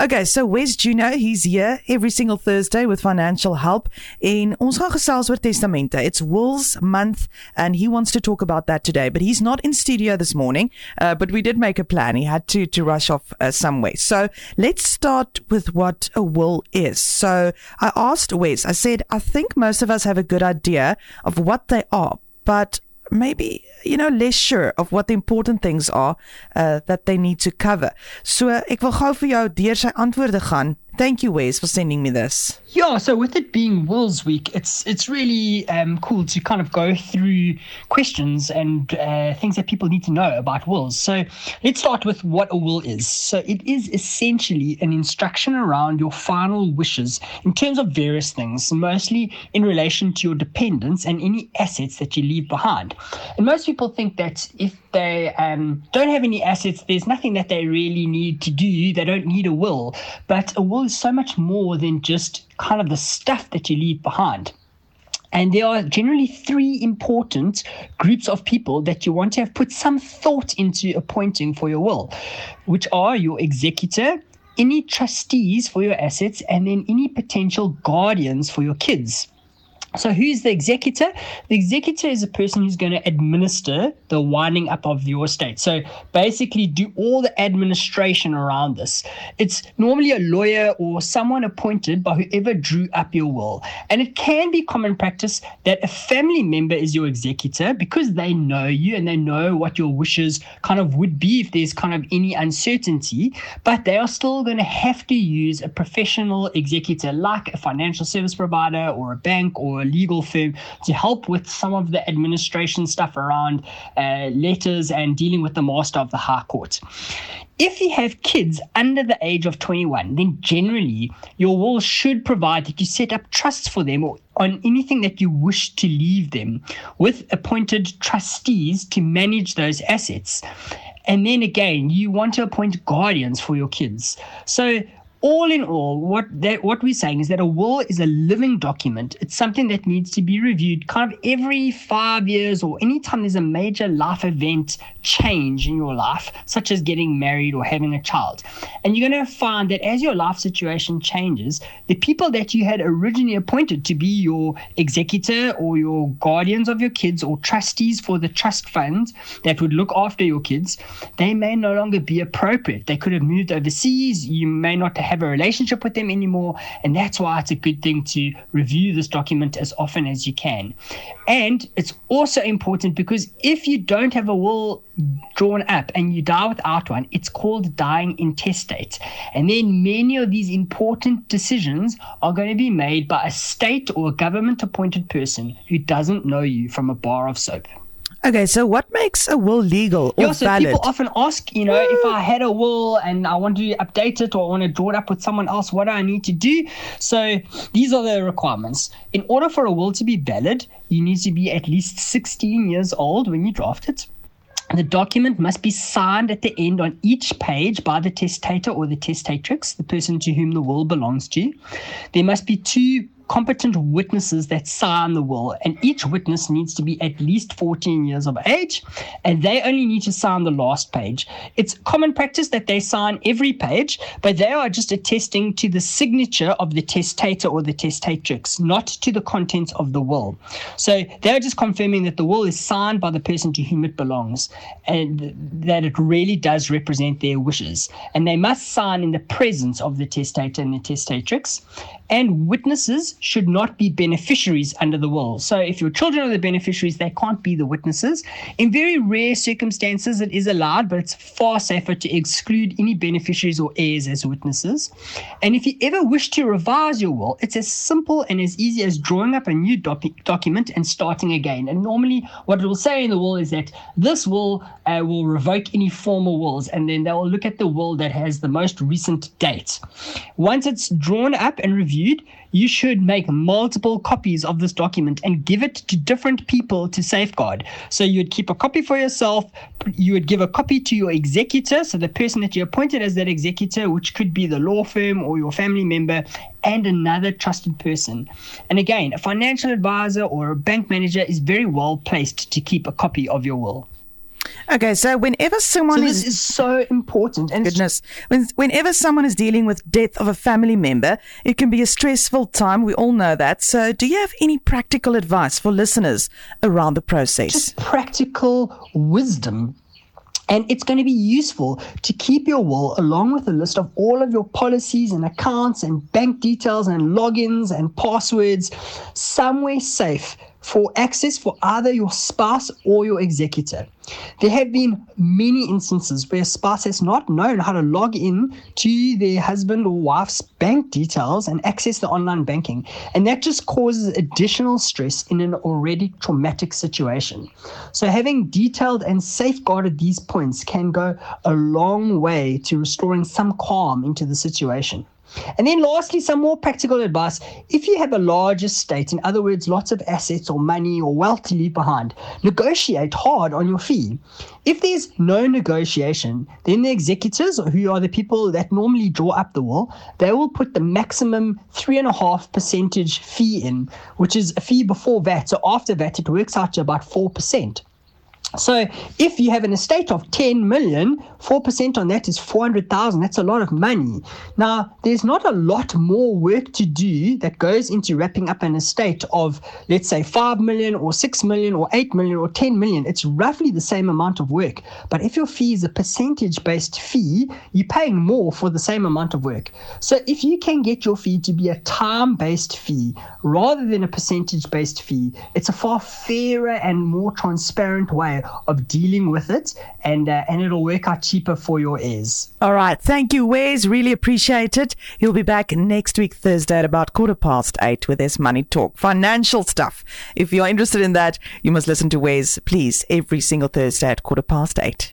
Okay, so Wes Juno, he's here every single Thursday with financial help. In ons gaan gesels oor testamente. It's Wills month and he wants to talk about that today, but he's not in studio this morning. Uh, but we did make a plan. He had to to rush off uh, somewhere. So, let's start with what a will is. So, I asked Wes. I said, I think most of us have a good idea of what they are, but maybe you know less sure of what the important things are uh, that they need to cover. So ek wil gou vir jou deur sy antwoorde gaan Thank you, Wes, for sending me this. Yeah, so with it being Wills Week, it's it's really um, cool to kind of go through questions and uh, things that people need to know about wills. So let's start with what a will is. So it is essentially an instruction around your final wishes in terms of various things, mostly in relation to your dependents and any assets that you leave behind. And most people think that if they um, don't have any assets, there's nothing that they really need to do. They don't need a will. But a will is so much more than just kind of the stuff that you leave behind. And there are generally three important groups of people that you want to have put some thought into appointing for your will, which are your executor, any trustees for your assets, and then any potential guardians for your kids. So, who's the executor? The executor is a person who's going to administer the winding up of your estate. So, basically, do all the administration around this. It's normally a lawyer or someone appointed by whoever drew up your will. And it can be common practice that a family member is your executor because they know you and they know what your wishes kind of would be if there's kind of any uncertainty. But they are still going to have to use a professional executor like a financial service provider or a bank or a legal firm to help with some of the administration stuff around uh, letters and dealing with the master of the High Court. If you have kids under the age of 21, then generally your will should provide that you set up trusts for them or on anything that you wish to leave them with appointed trustees to manage those assets. And then again, you want to appoint guardians for your kids. So all in all, what that what we're saying is that a will is a living document. It's something that needs to be reviewed kind of every five years or anytime there's a major life event change in your life, such as getting married or having a child. And you're going to find that as your life situation changes, the people that you had originally appointed to be your executor or your guardians of your kids or trustees for the trust fund that would look after your kids, they may no longer be appropriate. They could have moved overseas. You may not have have a relationship with them anymore. And that's why it's a good thing to review this document as often as you can. And it's also important because if you don't have a will drawn up and you die without one, it's called dying intestate. And then many of these important decisions are going to be made by a state or a government appointed person who doesn't know you from a bar of soap. Okay, so what makes a will legal or yeah, so valid? People often ask, you know, if I had a will and I want to update it or I want to draw it up with someone else, what do I need to do? So these are the requirements. In order for a will to be valid, you need to be at least 16 years old when you draft it. The document must be signed at the end on each page by the testator or the testatrix, the person to whom the will belongs to. There must be two competent witnesses that sign the will, and each witness needs to be at least 14 years of age, and they only need to sign the last page. It's common practice that they sign every page, but they are just attesting to the signature of the testator or the testatrix, not to the contents of the will. So they're just confirming that the will is signed by the person to whom it belongs, and that it really does represent their wishes. And they must sign in the presence of the testator and the testatrix, and witnesses should not be beneficiaries under the will. So if your children are the beneficiaries, they can't be the witnesses. In very rare circumstances, it is allowed, but it's far safer to exclude any beneficiaries or heirs as witnesses. And if you ever wish to revise your will, it's as simple and as easy as drawing up a new doc- document and starting again. And normally, what it will say in the will is that this will uh, will revoke any former wills, and then they will look at the will that has the most recent date. Once it's drawn up and reviewed, you should make multiple copies of this document and give it to different people to safeguard. So you would keep a copy for yourself, you would give a copy to your executor, so the person that you appointed as that executor, which could be the law firm or your family member, and another trusted person. And again, a financial advisor or a bank manager is very well placed to keep a copy of your will. Okay, so whenever someone So is is so important. And goodness, when, whenever someone is dealing with death of a family member, it can be a stressful time. We all know that. So, do you have any practical advice for listeners around the process? just practical wisdom. And it's going to be useful to keep your will along with a list of all of your policies and accounts and bank details and logins and passwords somewhere safe for access for either your spouse or your executor. There have been many instances where a spouse has not known how to log in to their husband or wife's bank details and access the online banking, and that just causes additional stress in an already traumatic situation. So, having detailed and safeguarded these points can go a long way to restoring some calm into the situation. And then, lastly, some more practical advice. If you have a large estate, in other words, lots of assets or money or wealth to leave behind, negotiate hard on your fee. If there's no negotiation, then the executors, who are the people that normally draw up the will, they will put the maximum three and a half percentage fee in, which is a fee before VAT. So after VAT, it works out to about 4%. So if you have an estate of 10 million, 4% on that is 400,000. That's a lot of money. Now, there's not a lot more work to do that goes into wrapping up an estate of, let's say, 5 million or 6 million or 8 million or 10 million. It's roughly the same amount of work. But if your fee is a percentage based fee, you're paying more for the same amount of work. So if you can get your fee to be a time based fee rather than a percentage based fee, it's a far fairer and more transparent way of dealing with it, and uh, and it'll work out cheaper for your heirs. All right. Thank you, Wes. Really appreciate it. He'll be back next week, Thursday, at about quarter past eight with his money talk, financial stuff. If you're interested in that, you must listen to Wes, please, every single Thursday at quarter past eight.